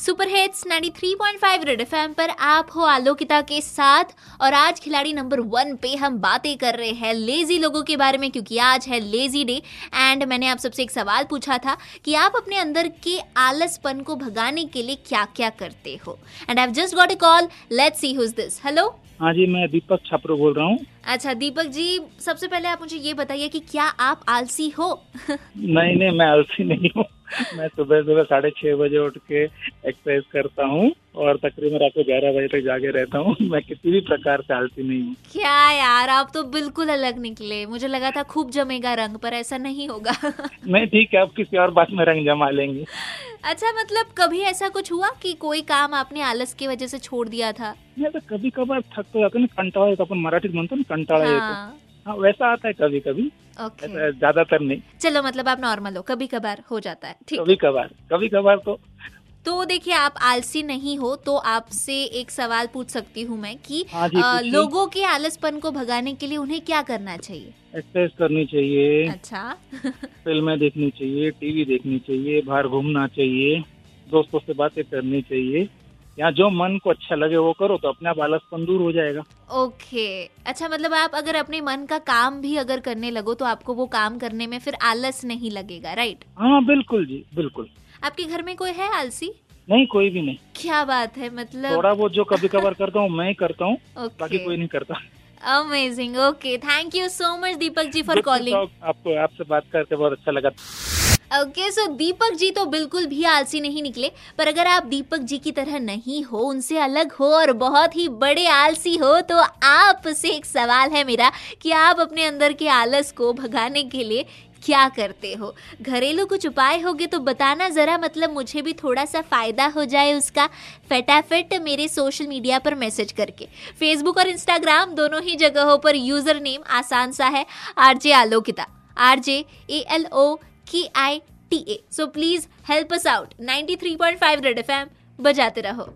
Super hits 93.5 red FM पर आप हो आलोकिता के साथ। और आज खिलाड़ी नंबर वन पे हम बातें कर रहे हैं लेजी लोगों के बारे में क्योंकि आज है लेजी डे एंड मैंने आप सबसे एक सवाल पूछा था कि आप अपने अंदर के आलसपन को भगाने के लिए क्या क्या करते हो? And I just got a call let see who's this hello हाँ जी मैं दीपक छाप्रो बोल रहा हूँ। अच्छा दीपक जी सबसे पहले आप मुझे ये बताइए कि क्या आप आलसी हो? नहीं नहीं मैं आलसी नहीं हूँ। मैं सुबह सुबह साढ़े छह बजे उठ के एक्सरसाइज करता हूँ और तकरीबन रात को ग्यारह बजे तक जागे रहता हूँ। मैं किसी भी प्रकार से आलसी नहीं हूँ। क्या यार आप तो बिल्कुल अलग निकले। मुझे लगा था खूब जमेगा रंग पर ऐसा नहीं होगा। नहीं ठीक है आप किसी और बात में रंग जमा लेंगे। अच्छा मतलब कभी ऐसा कुछ हुआ कि कोई काम आपने आलस की वजह से छोड़ दिया था? नहीं तो कभी कभार थक तो जाता ना कंटाळा येतो अपन मराठीत म्हणतो ना कंटाळा येतो हाँ, हाँ वैसा आता है कभी कभी ऐसा ज़्यादातर नहीं। चलो मतलब आप नॉर्मल हो कभी कभार हो जाता है ठीक कभी कभार कभी कभार तो। तो देखिए आप आलसी नहीं हो तो आपसे एक सवाल पूछ सकती हूँ मैं कि हाँ जी, लोगों के आलसपन को भगाने के लिए उन्हें क्या करना चाहिए? एक्सरसाइज करनी चाहिए। अच्छा। फ़िल्में देखनी चाहिए टीवी देखनी चाहिए बाहर घूमना चाहिए दोस्तों से बातें करनी चाहिए। यहाँ जो मन को अच्छा लगे वो करो तो अपने आप आलसपन दूर हो जाएगा। ओके। अच्छा मतलब आप अगर अपने मन का काम भी अगर करने लगो तो आपको वो काम करने में फिर आलस नहीं लगेगा राइट हाँ बिल्कुल जी बिल्कुल। आपके घर में कोई है आलसी? नहीं कोई भी नहीं। क्या बात है मतलब थोड़ा बहुत जो कभी कभार करता हूँ मैं ही करता हूँ बाकी कोई नहीं करता। Amazing okay. Thank you so much Deepak ji for calling आपको आपसे बात करके बहुत अच्छा लगा। ओके सो दीपक जी तो बिल्कुल भी आलसी नहीं निकले, पर अगर आप दीपक जी की तरह नहीं हो, उनसे अलग हो और बहुत ही बड़े आलसी हो तो आपसे एक सवाल है मेरा कि आप अपने अंदर के आलस को भगाने के लिए क्या करते हो? घरेलू कुछ उपाय होगे तो बताना ज़रा मतलब मुझे भी थोड़ा सा फ़ायदा हो जाए उसका। फटाफट मेरे सोशल मीडिया पर मैसेज करके। फेसबुक और इंस्टाग्राम दोनों ही जगहों पर यूज़र नेम आसान सा है, RJ Alokita. R J A L O K I T A so please help us out 93.5 red F M बजाते रहो।